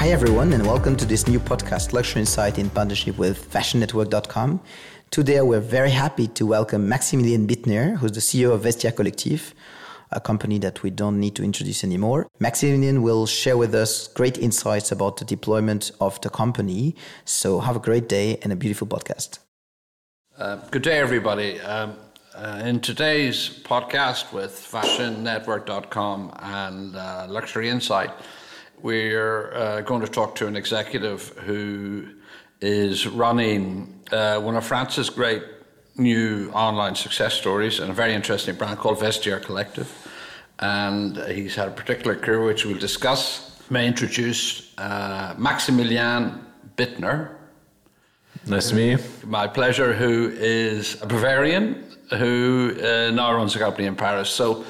Hi, everyone, and welcome to this new podcast, Luxury Insight, in partnership with FashionNetwork.com. Today, we're very happy to welcome Maximilian Bittner, who's the CEO of Vestiaire Collective, a company that we don't need to introduce anymore. Maximilian will share with us great insights about the deployment of the company. So, have a great day and a beautiful podcast. Uh, good day, everybody. Um, uh, in today's podcast with FashionNetwork.com and uh, Luxury Insight, we're uh, going to talk to an executive who is running uh, one of France's great new online success stories and a very interesting brand called Vestiaire Collective. And he's had a particular career which we'll discuss. May introduce uh, Maximilian Bittner. Nice to meet you. My pleasure, who is a Bavarian who uh, now runs a company in Paris. So,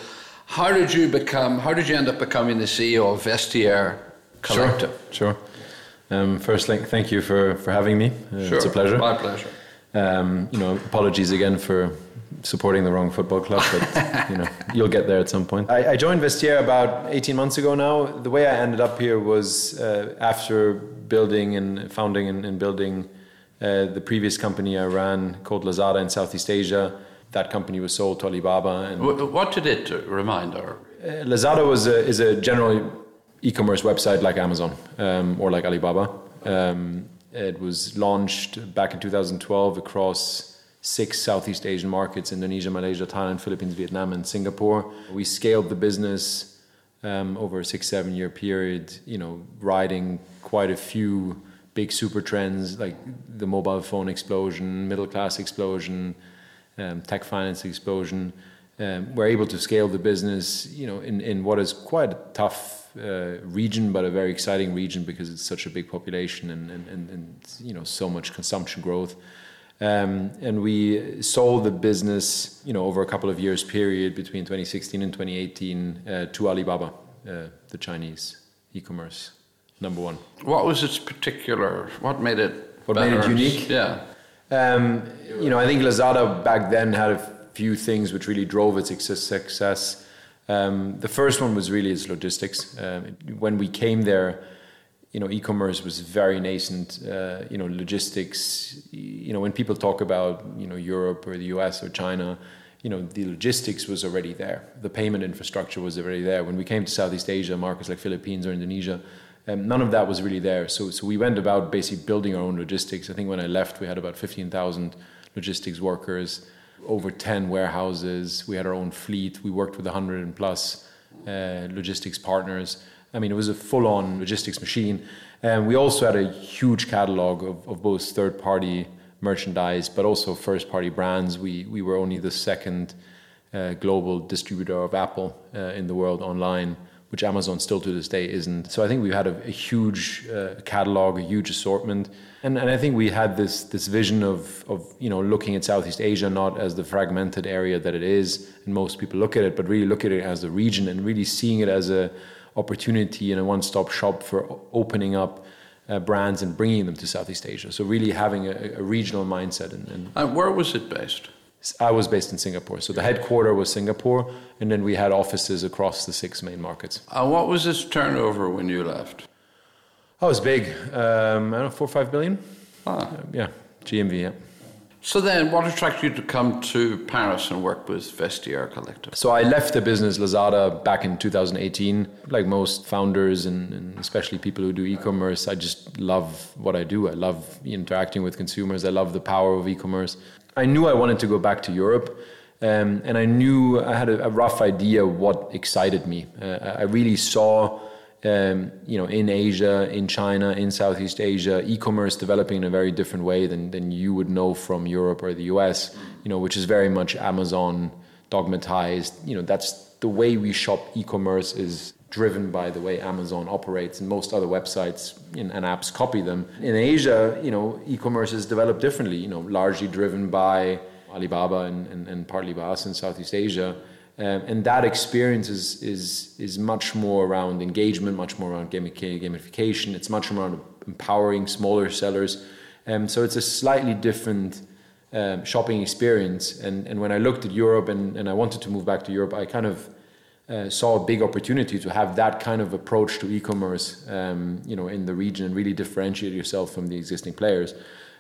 how did you become? How did you end up becoming the CEO of Vestiaire Collective? Sure. sure. Um, first, thank you for, for having me. Uh, sure. It's a pleasure. My pleasure. Um, you know, apologies again for supporting the wrong football club, but you know, you'll get there at some point. I, I, joined Vestiaire about 18 months ago now. The way I ended up here was uh, after building and founding and, and building uh, the previous company I ran called Lazada in Southeast Asia. That company was sold to Alibaba. And what did it remind? Or uh, Lazada was a, is a general e-commerce website like Amazon um, or like Alibaba. Um, it was launched back in 2012 across six Southeast Asian markets Indonesia, Malaysia, Thailand, Philippines, Vietnam, and Singapore. We scaled the business um, over a six, seven year period, you know, riding quite a few big super trends like the mobile phone explosion, middle class explosion, um, tech finance explosion. Um, we're able to scale the business, you know, in, in what is quite a tough uh, region, but a very exciting region because it's such a big population and, and, and, and you know so much consumption growth. Um, and we sold the business, you know, over a couple of years period between 2016 and 2018 uh, to Alibaba, uh, the Chinese e-commerce number one. What was its particular? What made it? What better? made it unique? Yeah. Um, you know, I think Lazada back then had a few things which really drove its success. Um, the first one was really its logistics. Um, when we came there, you know, e-commerce was very nascent. Uh, you know, logistics. You know, when people talk about you know Europe or the US or China, you know, the logistics was already there. The payment infrastructure was already there. When we came to Southeast Asia, markets like Philippines or Indonesia, um, none of that was really there. So, so we went about basically building our own logistics. I think when I left, we had about 15,000 logistics workers over 10 warehouses. We had our own fleet. We worked with 100 and plus uh, logistics partners. I mean, it was a full on logistics machine. And we also had a huge catalog of, of both third party merchandise, but also first party brands. We, we were only the second uh, global distributor of Apple uh, in the world online which Amazon still to this day isn't. So I think we had a, a huge uh, catalog, a huge assortment, and, and I think we had this this vision of of you know looking at Southeast Asia not as the fragmented area that it is, and most people look at it, but really look at it as a region and really seeing it as a opportunity and a one stop shop for opening up. Uh, brands and bringing them to Southeast Asia. So really having a, a regional mindset. And, and, and where was it based? I was based in Singapore. So the headquarter was Singapore, and then we had offices across the six main markets. And what was its turnover when you left? Oh, it was big. Um, I don't know, four or five billion. Ah. Uh, yeah, GMV, yeah. So then, what attracted you to come to Paris and work with Vestiaire Collective? So I left the business Lazada back in 2018. Like most founders and, and especially people who do e-commerce, I just love what I do. I love interacting with consumers. I love the power of e-commerce. I knew I wanted to go back to Europe. Um, and I knew I had a, a rough idea what excited me. Uh, I really saw, um, you know, in Asia, in China, in Southeast Asia, e-commerce developing in a very different way than than you would know from Europe or the US. You know, which is very much Amazon dogmatized. You know, that's the way we shop. E-commerce is driven by the way Amazon operates, and most other websites and apps copy them. In Asia, you know, e-commerce is developed differently. You know, largely driven by Alibaba and, and, and partly by us in Southeast Asia. Um, and that experience is, is, is much more around engagement, much more around gamification. It's much more around empowering smaller sellers. Um, so it's a slightly different um, shopping experience. And, and when I looked at Europe and, and I wanted to move back to Europe, I kind of uh, saw a big opportunity to have that kind of approach to e-commerce, um, you know, in the region and really differentiate yourself from the existing players.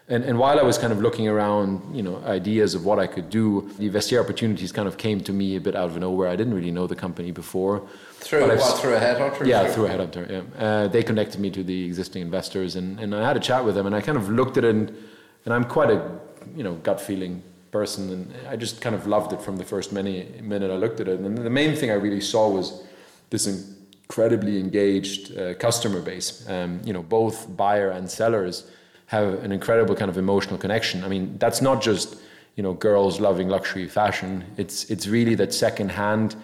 And, and while I was kind of looking around, you know, ideas of what I could do, the Vestiaire opportunities kind of came to me a bit out of nowhere. I didn't really know the company before. Through what, through a headhunter? Yeah, through a headhunter. Yeah, uh, they connected me to the existing investors, and, and I had a chat with them, and I kind of looked at it, and, and I'm quite a you know gut feeling person, and I just kind of loved it from the first many minute I looked at it. And the main thing I really saw was this incredibly engaged uh, customer base. Um, you know, both buyer and sellers have an incredible kind of emotional connection. I mean, that's not just you know girls loving luxury fashion. It's it's really that second hand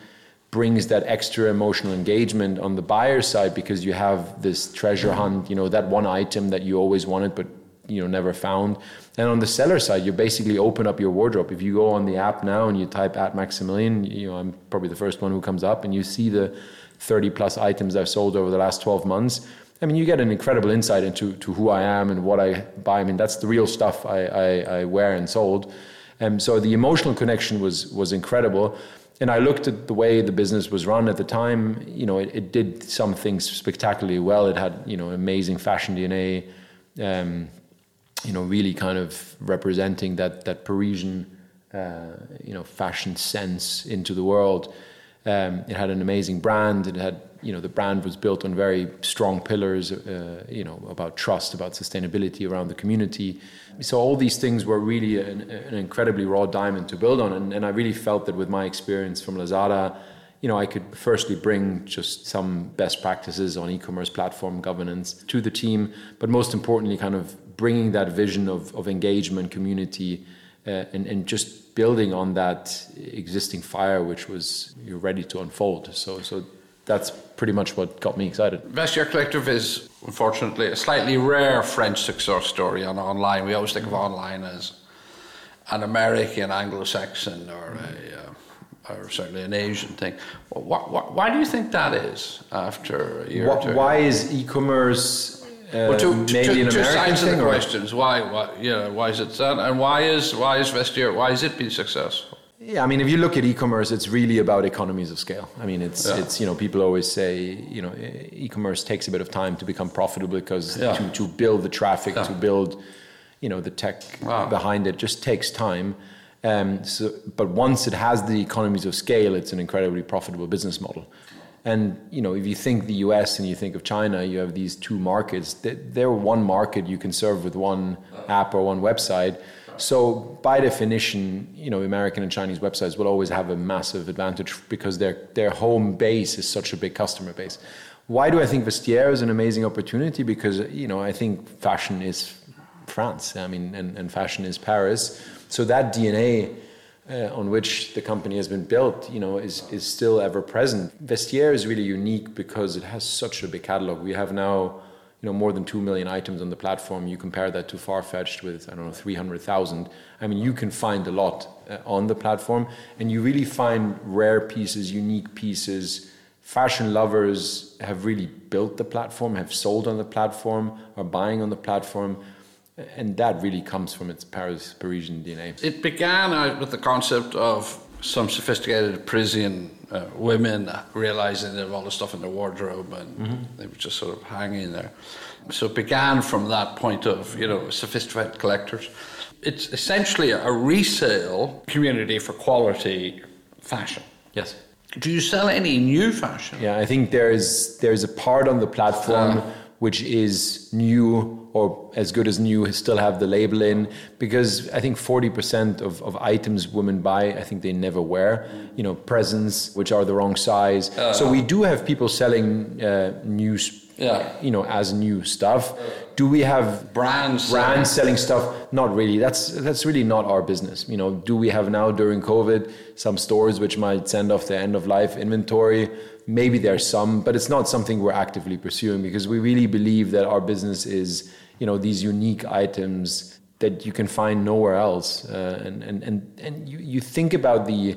brings that extra emotional engagement on the buyer side because you have this treasure hunt. You know that one item that you always wanted but you know never found. And on the seller side, you basically open up your wardrobe. If you go on the app now and you type at Maximilian, you know I'm probably the first one who comes up, and you see the 30 plus items I've sold over the last 12 months I mean, you get an incredible insight into to who I am and what I buy. I mean, that's the real stuff I, I, I wear and sold. And so the emotional connection was was incredible. And I looked at the way the business was run at the time. You know, it, it did some things spectacularly well. It had you know amazing fashion DNA. Um, you know, really kind of representing that that Parisian uh, you know fashion sense into the world. Um, it had an amazing brand. It had you know the brand was built on very strong pillars uh, you know about trust about sustainability around the community so all these things were really an, an incredibly raw diamond to build on and, and, i really felt that with my experience from lazada you know i could firstly bring just some best practices on e-commerce platform governance to the team but most importantly kind of bringing that vision of, of engagement community uh, and, and just building on that existing fire which was ready to unfold so so that's pretty much what got me excited. Vestiaire Collective is unfortunately a slightly rare French success story on online. We always think of online as an American, Anglo-Saxon, or a, uh, or certainly an Asian thing. Why, do you think that is? After a year, why, why is e-commerce well, two, mainly two, two sides of the questions. Why, why, you know, why is it that, and why is why is Vestiaire? Why is it been successful? Yeah, I mean, if you look at e-commerce, it's really about economies of scale. I mean, it's yeah. it's you know people always say you know e-commerce takes a bit of time to become profitable because yeah. to to build the traffic, yeah. to build you know the tech wow. behind it, just takes time. Um, so, but once it has the economies of scale, it's an incredibly profitable business model. And you know, if you think the U.S. and you think of China, you have these two markets. They're one market you can serve with one app or one website so by definition, you know, American and Chinese websites will always have a massive advantage because their their home base is such a big customer base. Why do I think Vestiaire is an amazing opportunity? Because you know, I think fashion is France. I mean, and, and fashion is Paris. So that DNA uh, on which the company has been built, you know, is is still ever present. Vestiaire is really unique because it has such a big catalog. We have now you know more than two million items on the platform. You compare that to Farfetched with I don't know three hundred thousand. I mean, you can find a lot uh, on the platform, and you really find rare pieces, unique pieces. Fashion lovers have really built the platform, have sold on the platform, are buying on the platform, and that really comes from its Paris Parisian DNA. It began out with the concept of some sophisticated Parisian uh, women realizing they have all the stuff in their wardrobe and mm-hmm. they were just sort of hanging there. So it began from that point of, you know, sophisticated collectors. It's essentially a resale community for quality fashion. Yes. Do you sell any new fashion? Yeah, I think there's there's a part on the platform uh, which is new or as good as new still have the label in. Because I think 40% of, of items women buy I think they never wear. You know presents which are the wrong size. Uh, so we do have people selling uh, new yeah. you know as new stuff. Do we have brands. Brands selling stuff? Not really. That's that's really not our business. You know do we have now during covid some stores which might send off their end of life inventory maybe there's some but it's not something we're actively pursuing because we really believe that our business is you know these unique items that you can find nowhere else. Uh, and and and and you, you think about the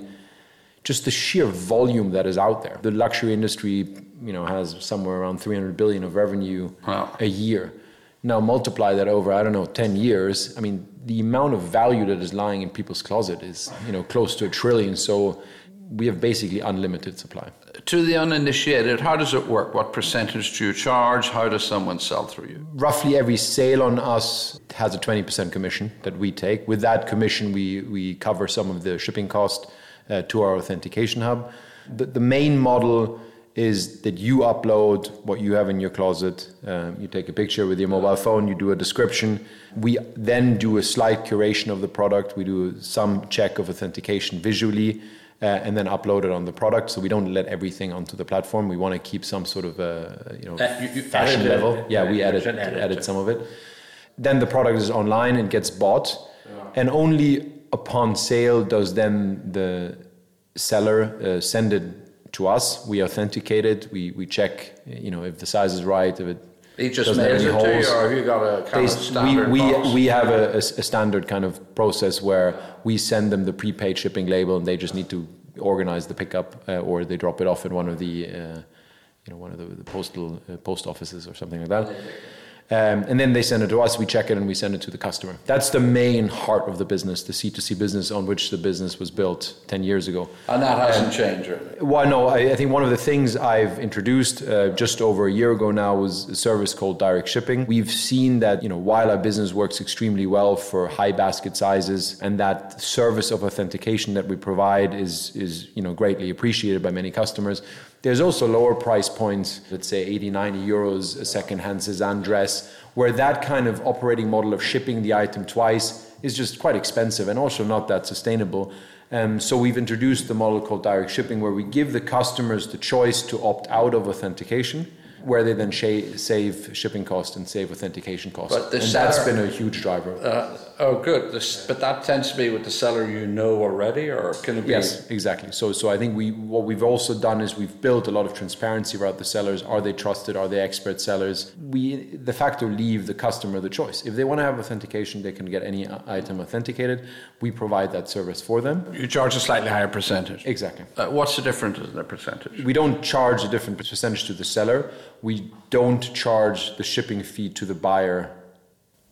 just the sheer volume that is out there. The luxury industry you know has somewhere around 300 billion of revenue wow. a year. Now multiply that over i don't know 10 years i mean the amount of value that is lying in people's closet is you know close to a trillion. So we have basically unlimited supply. To the uninitiated, how does it work? What percentage do you charge? How does someone sell through you? Roughly every sale on us has a 20% commission that we take. With that commission, we, we cover some of the shipping cost uh, to our authentication hub. The, the main model is that you upload what you have in your closet. Um, you take a picture with your mobile phone, you do a description. We then do a slight curation of the product. We do some check of authentication visually uh, and then upload it on the product. So we don't let everything onto the platform. We want to keep some sort of a you know Uh, you- you fashion edit level. Yeah, we Yeah, edit edit edit some of it. Then the product is online and gets bought, and only upon sale does then the seller uh, send it to us. We authenticate it. We we check you know if the size is right. If it He just mails it to you, or have you got a kind of standard we, box? we, we have a, standard kind of process where we send them the prepaid shipping label and they just need to organize the pickup uh, or they drop it off at one of the uh, you know one of the, the postal uh, post offices or something like that um, and then they send it to us we check it and we send it to the customer that's the main heart of the business the c2c business on which the business was built 10 years ago and that hasn't changed, really. well, no, I, I think one of the things I've introduced uh, just over a year ago now was a service called direct shipping. We've seen that, you know, while our business works extremely well for high basket sizes and that service of authentication that we provide is, is you know, greatly appreciated by many customers, there's also lower price points, let's say 80, 90 euros a second-hand Sézane dress, where that kind of operating model of shipping the item twice is just quite expensive and also not that sustainable. Um, so we've introduced the model called direct shipping, where we give the customers the choice to opt out of authentication, where they then sha- save shipping cost and save authentication cost. But the and that's been a huge driver. Uh, oh, good. This, but that tends to be with the seller you know already, or can it be? Yes, exactly. So, so I think we what we've also done is we've built a lot of transparency about the sellers. Are they trusted? Are they expert sellers? We de facto leave the customer the choice. If they want to have authentication, they can get any item authenticated. We provide that service for them. You charge a slightly higher percentage. Exactly. Uh, what's the difference in the percentage? We don't charge a different percentage to the seller. We don't charge the shipping fee to the buyer,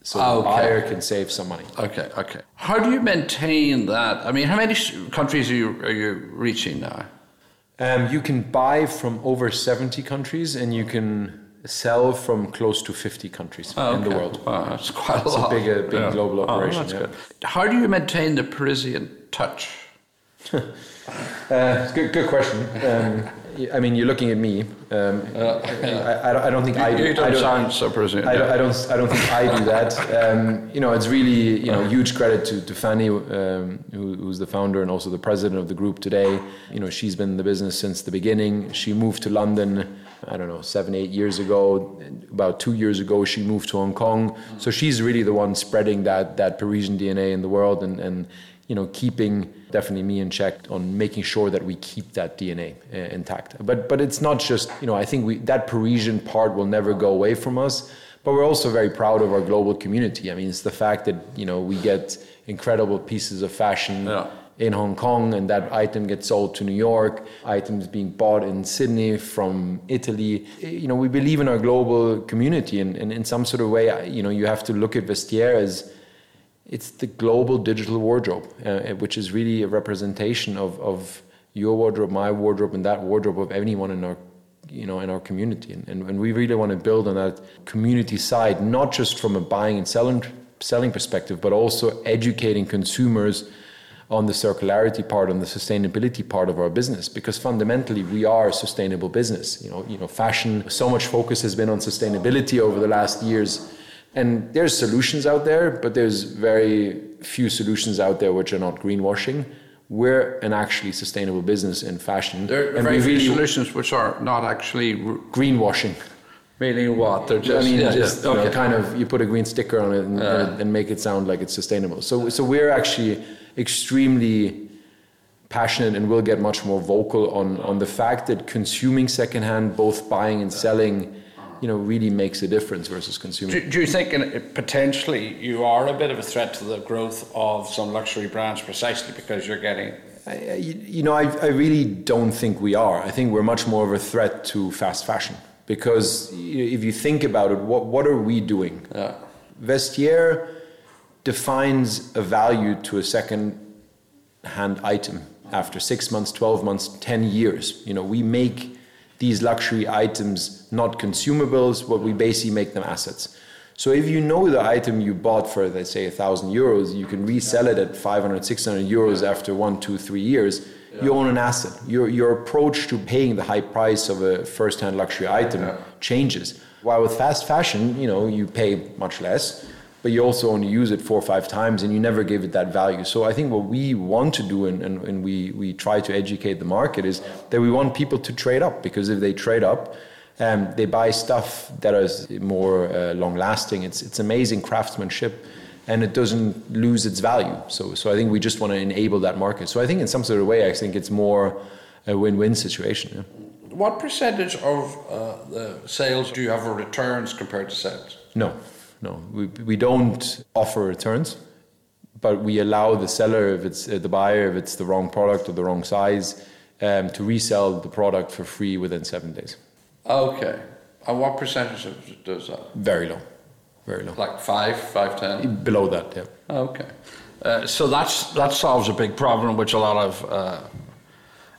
so the Okay. buyer can save some money. Okay, okay. How do you maintain that? I mean, how many countries are you, are you reaching now? Um, you can buy from over 70 countries and you can sell from close to 50 countries in the world. Wow, that's quite a It's a big, uh, big global Oh, operation, that's yeah. How do you maintain the Parisian touch? Uh, good, good question. Um, I mean, you're looking at me. Um, I, I, don't- I don't think I do. You I don't don't- sound so. I, yeah. I don't. I don't think I do that. Um, you know, it's really you know huge credit to to Fanny, um, who, who's the founder and also the president of the group today. You know, she's been in the business since the beginning. She moved to London. I don't know, seven, eight years ago. About two years ago, she moved to Hong Kong. So she's really the one spreading that that Parisian DNA in the world and and you know keeping definitely me in check on making sure that we keep that DNA uh, intact. But but it's not just you know I think we that Parisian part will never go away from us. But we're also very proud of our global community. I mean, it's the fact that you know we get incredible pieces of fashion Yeah. in Hong Kong, and that item gets sold to New York. Items being bought in Sydney from Italy. You know, we believe in our global community, and, and in some sort of way, you know, you have to look at Vestiaire as it's the global digital wardrobe, uh, which is really a representation of, of your wardrobe, my wardrobe, and that wardrobe of anyone in our you know in our community. And, and, and we really want to build on that community side not just from a buying and selling selling perspective but also educating consumers on the circularity part on the sustainability part of our business. Because fundamentally we are a sustainable business. You know you know fashion so much focus has been on sustainability over the last years and there's solutions out there but there's very few solutions out there which are not greenwashing we're an actually sustainable business in fashion There are and very we few really solutions which are not actually r- greenwashing meaning what? They're just, I mean, yeah, just yeah, you know, okay. kind of you put a green sticker on it and, and make it sound like it's sustainable. So, so we're actually extremely passionate and will get much more vocal on on the fact that consuming secondhand, both buying and selling, you know, really makes a difference versus consuming. Do, do you think in, potentially you are a bit of a threat to the growth of some luxury brands precisely because you're getting I, I- you know, I, I really don't think we are. I think we're much more of a threat to fast fashion because if you think about it, what what are we doing? Yeah. Vestiaire defines a value to a second hand item after six months, 12 months, 10 years. You know, we make these luxury items not consumables, but we basically make them assets. So if you know the item you bought for, let's say, a thousand euros, you can resell it at 500, 600 euros after one, two, three years. Yeah. You own an asset. Your, your approach to paying the high price of a first-hand luxury item yeah. changes. While with fast fashion, you know, you pay much less but you also only use it four or five times and you never give it that value. So I think what we want to do and, and, and we, we try to educate the market is that we want people to trade up because if they trade up, um, they buy stuff that is more uh, long lasting. It's, it's amazing craftsmanship and it doesn't lose its value. So, so I think we just want to enable that market. So I think in some sort of way, I think it's more a win-win situation. Yeah. What percentage of uh, the sales do you have returns compared to sales? No, no, we, we don't offer returns, but we allow the seller, if it's uh, the buyer, if it's the wrong product or the wrong size, um, to resell the product for free within seven days. Okay. And what percentage does that? Very low. Very low. Like five, five, ten? Below that, yeah. Okay. Uh, so that's that solves a big problem which a lot of uh,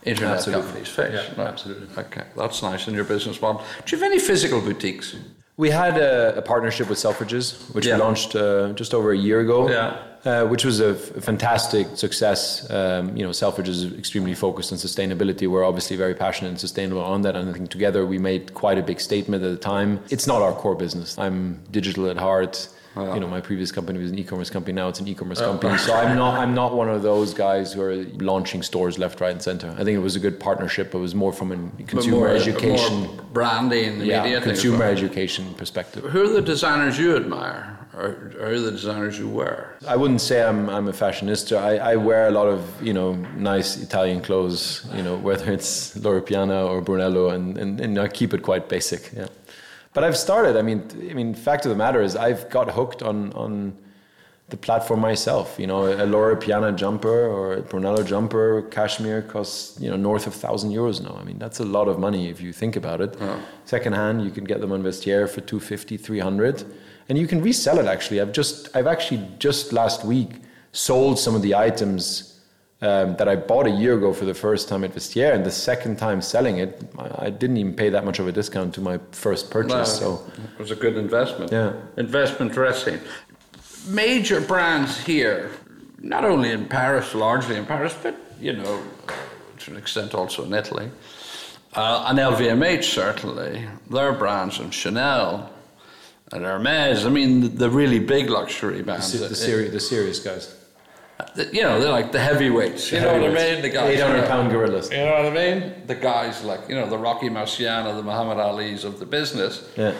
internet absolutely. companies face. Yeah, right? absolutely. Okay, that's nice in your business model. Do you have any physical boutiques? We had a, a partnership with Selfridges, which yeah. we launched uh, just over a year ago. Yeah. Uh, which was a, f- a fantastic success. Um, you know, Selfridges is extremely focused on sustainability. We're obviously very passionate and sustainable on that. And I think together we made quite a big statement at the time. It's not our core business. I'm digital at heart. Oh. You know, my previous company was an e-commerce company. Now it's an e-commerce oh. company. So I'm not I'm not one of those guys who are launching stores left, right, and center. I think it was a good partnership. It was more from a consumer more, education, more branding, yeah, media consumer education perspective. Who are the designers you admire? Or, are the designers you wear? I wouldn't say I'm, I'm a fashionista. I, I wear a lot of you know nice Italian clothes. You know whether it's Loro Piana or Brunello, and, and, and I keep it quite basic. Yeah. But I've started. I mean, I mean, fact of the matter is, I've got hooked on on the platform myself. You know, a Loro Piana jumper or a Brunello jumper, cashmere costs you know north of thousand euros now. I mean, that's a lot of money if you think about it. Oh. Secondhand, you can get them on Vestiaire for 250, 300, and you can resell it. Actually, I've just I've actually just last week sold some of the items um, that I bought a year ago for the first time at Vestiaire, and the second time selling it, I, didn't even pay that much of a discount to my first purchase. No, so it was a good investment. Yeah, investment dressing. Major brands here, not only in Paris, largely in Paris, but you know, to an extent also in Italy, uh, and LVMH certainly. Their brands and Chanel and Hermes. I mean, the, the really big luxury brands. The, the, seri- the serious guys you know, they're like the heavyweights. You know what I mean? The guys. 800 pound gorillas. You know what I mean? The guys like, you know, the Rocky Marciano, the Muhammad Ali's of the business. Yeah.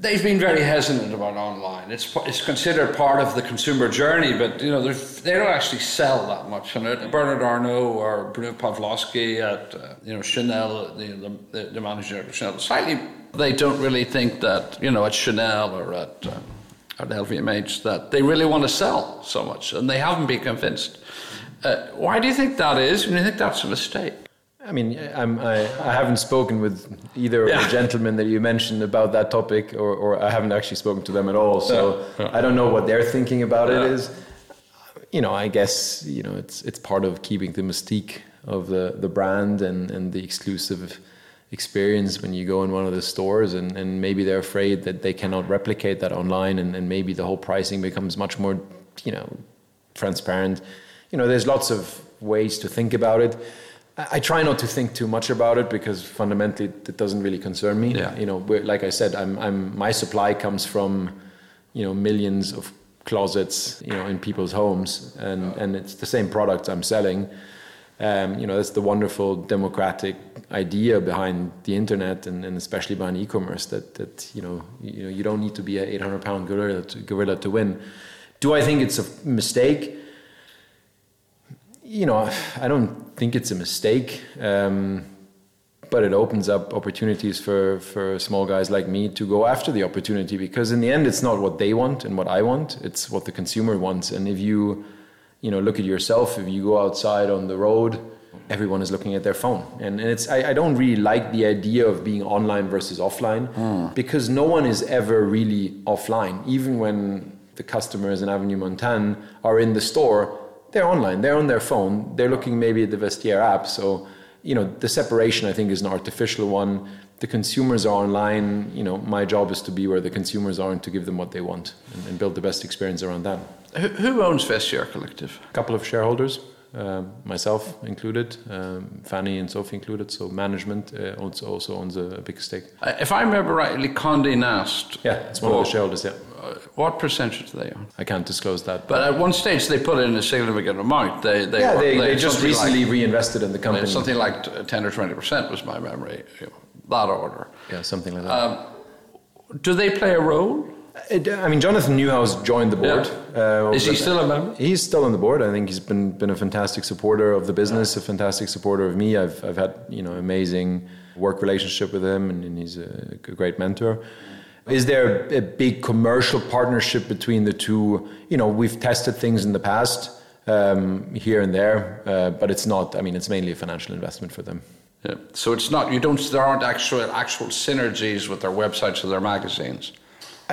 They've been very hesitant about online. It's it's considered part of the consumer journey, but you know they don't actually sell that much. And Bernard Arnault or Bruno Pavlovsky at uh, you know Chanel, the, the, the manager of Chanel, slightly they don't really think that you know at Chanel or at uh, at LVMH that they really want to sell so much and they haven't been convinced. Uh, why do you think that is? And you think that's a mistake? I mean, I'm, I, I haven't spoken with either yeah. of the gentlemen that you mentioned about that topic, or, or I haven't actually spoken to them at all. So yeah. Yeah. I don't know what they're thinking about it is. You know, I guess you know it's it's part of keeping the mystique of the the brand and and the exclusive experience when you go in one of the stores and, and maybe they're afraid that they cannot replicate that online and, and maybe the whole pricing becomes much more you know transparent. You know there's lots of ways to think about it. I, I try not to think too much about it because fundamentally it doesn't really concern me. Yeah. you know like i said I'm, I'm my supply comes from you know millions of closets you know in people's homes and and it's the same products i'm selling um, you know, that's the wonderful democratic idea behind the internet and, and especially behind e-commerce that, that you, know, you know, you don't need to be an 800 pound gorilla to, gorilla to win. Do I think it's a mistake? You know, I don't think it's a mistake. Um, but it opens up opportunities for, for small guys like me to go after the opportunity because in the end it's not what they want and what I want it's what the consumer wants and if you you know, look at yourself. If you go outside on the road, everyone is looking at their phone, and, and it's I, I don't really like the idea of being online versus offline mm. because no one is ever really offline. Even when the customers in Avenue Montaigne are in the store, they're online, they're on their phone, they're looking maybe at the Vestiaire app. So, you know, the separation I think is an artificial one. The consumers are online. You know, my job is to be where the consumers are and to give them what they want and, and build the best experience around that. Who, who owns Vestiaire Collective? A couple of shareholders, um, myself included, um, Fanny and Sophie included. So management uh, also, also owns a, a, big stake. Uh, if I remember rightly, Condé Nast. Yeah, it's one of the shareholders. Yeah. Uh, what percentage do they own? I can't disclose that. But at one stage, they put in a significant amount. They, they yeah, they, they, they just recently like, reinvested in the company. Something like ten or twenty percent was my memory. That order. Yeah, something like that. Um, do they play a role? I mean, Jonathan Newhouse joined the board. Yeah. Uh, is he still a member? He's still on the board. I think he's been been a fantastic supporter of the business, yeah. a fantastic supporter of me. I've I've had you know amazing work relationship with him, and, and he's a, a great mentor. Is there a big commercial partnership between the two? You know, we've tested things in the past um, here and there, uh, but it's not. I mean, it's mainly a financial investment for them. Yeah. So it's not. You don't. There aren't actual actual synergies with their websites or their magazines.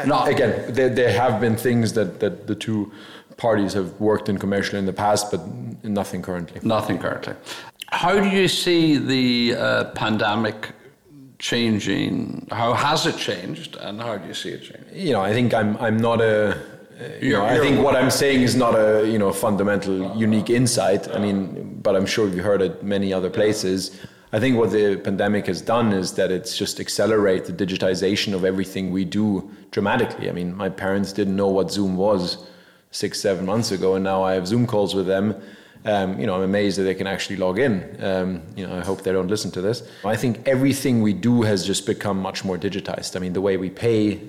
Not again. There, there have been things that that the two parties have worked in commercially in the past, but nothing currently. Nothing currently. How do you see the uh, pandemic changing? How has it changed, and how do you see it changing? You know, I think I'm I'm not a. You know, I think what I'm saying is not a you know fundamental uh, unique uh, insight. I uh. mean, but I'm sure you've heard it many other places. I think what the pandemic has done is that it's just accelerated the digitization of everything we do dramatically. I mean, my parents didn't know what Zoom was six, seven months ago, and now I have Zoom calls with them um, you know, I'm amazed that they can actually log in. Um, you know, I hope they don't listen to this. I think everything we do has just become much more digitized. I mean, the way we pay uh,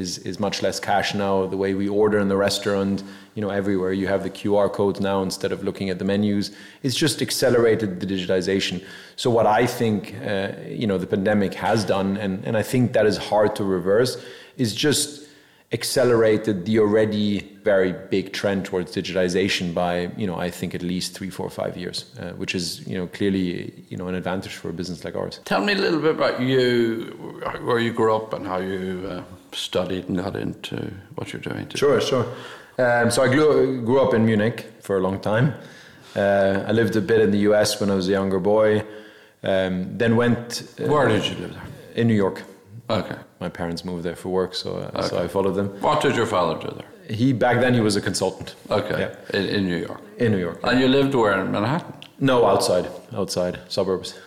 is is much less cash now. The way we order in the restaurant, you know, everywhere you have the QR codes now instead of looking at the menus. It's just accelerated the digitization. So what I think, uh, you know, the pandemic has done, and and I think that is hard to reverse, is just accelerated the already very big trend towards digitization by you know I think at least three, four, five years, uh, which is you know clearly you know an advantage for a business like ours. Tell me a little bit about you, where you grew up, and how you uh, studied and got into what you're doing. Today. Sure, sure. Um, so I grew grew up in Munich for a long time. Uh, I lived a bit in the U.S. when I was a younger boy. Um, then went. Uh, where did you live there? In New York. Okay. My parents moved there for work, so, uh, okay. so I followed them. What did your father do there? He back then he was a consultant. Okay. Yeah. In, in New York. In New York. And you lived where in Manhattan? No, outside, outside suburbs.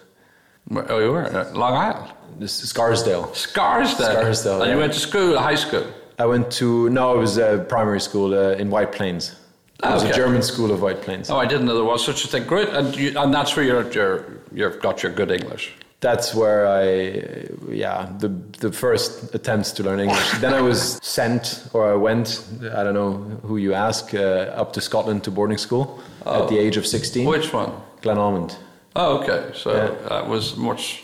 Where, oh, you were Long Island. This is Scarsdale. Scarsdale. Scarsdale. And yeah. you went to school, high school. I went to no, it was a primary school uh, in White Plains. It was okay. a German school of White Plains. Oh, I didn't know there was such a thing. Great, and, you, and that's where you're, you're, you've got your good English that's where I, yeah, the the first attempts to learn English. then I was sent, or I went, I don't know who you ask, uh, up to Scotland to boarding school oh. at the age of 16. Which one? Glenalmond. Oh, okay. So yeah. that was much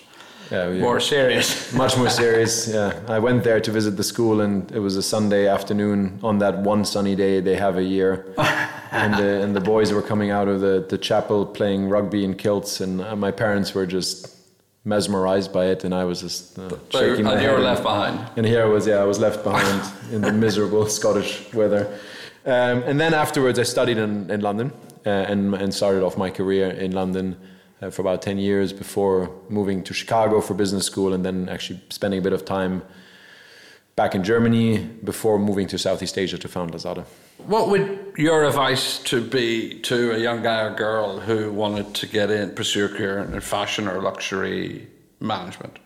yeah, yeah, more serious. much more serious, yeah. I went there to visit the school, and it was a Sunday afternoon. On that one sunny day they have a year, and uh, and the boys were coming out of the the chapel playing rugby in kilts, and uh, my parents were just mesmerized by it, and I was just uh, shaking my and you were left behind. And here I was, yeah, I was left behind in the miserable Scottish weather. Um, and then afterwards, I studied in, in London uh, and, and started off my career in London uh, for about 10 years before moving to Chicago for business school and then actually spending a bit of time back in Germany before moving to Southeast Asia to found Lazada. What would your advice to be to a young guy or girl who wanted to get in, pursue a career in fashion or luxury management?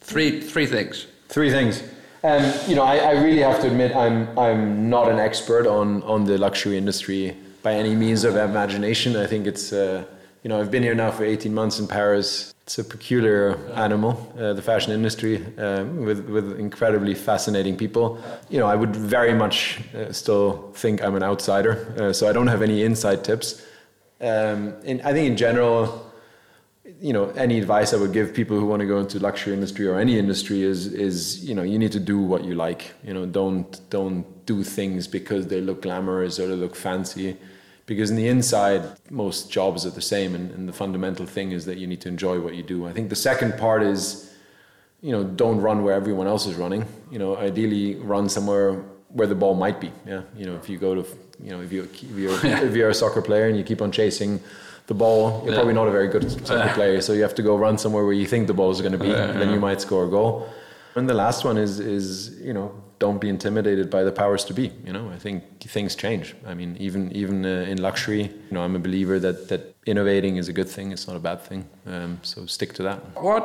Three, three things. Three things. Um, you know, I, I, really have to admit I'm I'm not an expert on on the luxury industry by any means of imagination. I think it's uh, you know I've been here now for 18 months in Paris. It's a peculiar animal, uh, the fashion industry, um, with with incredibly fascinating people. You know, I would very much uh, still think I'm an outsider, uh, so I don't have any inside tips. Um, and I think in general, you know, any advice I would give people who want to go into luxury industry or any industry is is you know you need to do what you like. You know, don't don't do things because they look glamorous or they look fancy because in the inside most jobs are the same and, and, the fundamental thing is that you need to enjoy what you do i think the second part is you know don't run where everyone else is running you know ideally run somewhere where the ball might be yeah you know if you go to you know, if you if you're, if you're a soccer player and you keep on chasing the ball, you're yeah. probably not a very good soccer player. So you have to go run somewhere where you think the ball is going to be, and then you might score a goal. And the last one is is you know don't be intimidated by the powers to be. You know, I think things change. I mean, even even uh, in luxury, you know, I'm a believer that that innovating is a good thing. It's not a bad thing. Um, so stick to that. What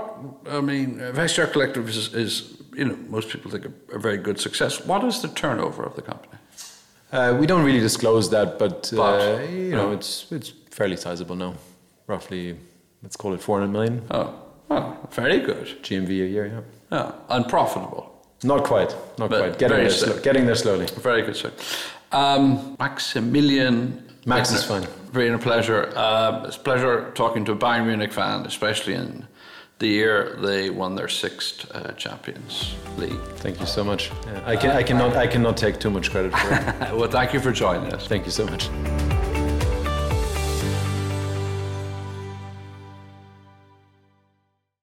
I mean, Vestiaire Collective is, is you know most people think a, a, very good success. What is the turnover of the company? Uh, we don't really disclose that, but, but uh, you know, it's it's fairly sizable now. Roughly, let's call it 400 million. Oh, oh very good. GMV a year, yeah. Yeah, unprofitable. Not quite, not but quite. Getting there, sl- getting there slowly. Very good, sir. Um, Maximilian. Max is fine. Very a pleasure. Uh, it's a pleasure talking to a Bayern Munich fan, especially in the year they won their sixth uh, Champions League. Thank you so much. Yeah, I can, I cannot, I cannot take too much credit for it. well, thank you for joining us. Thank you so much.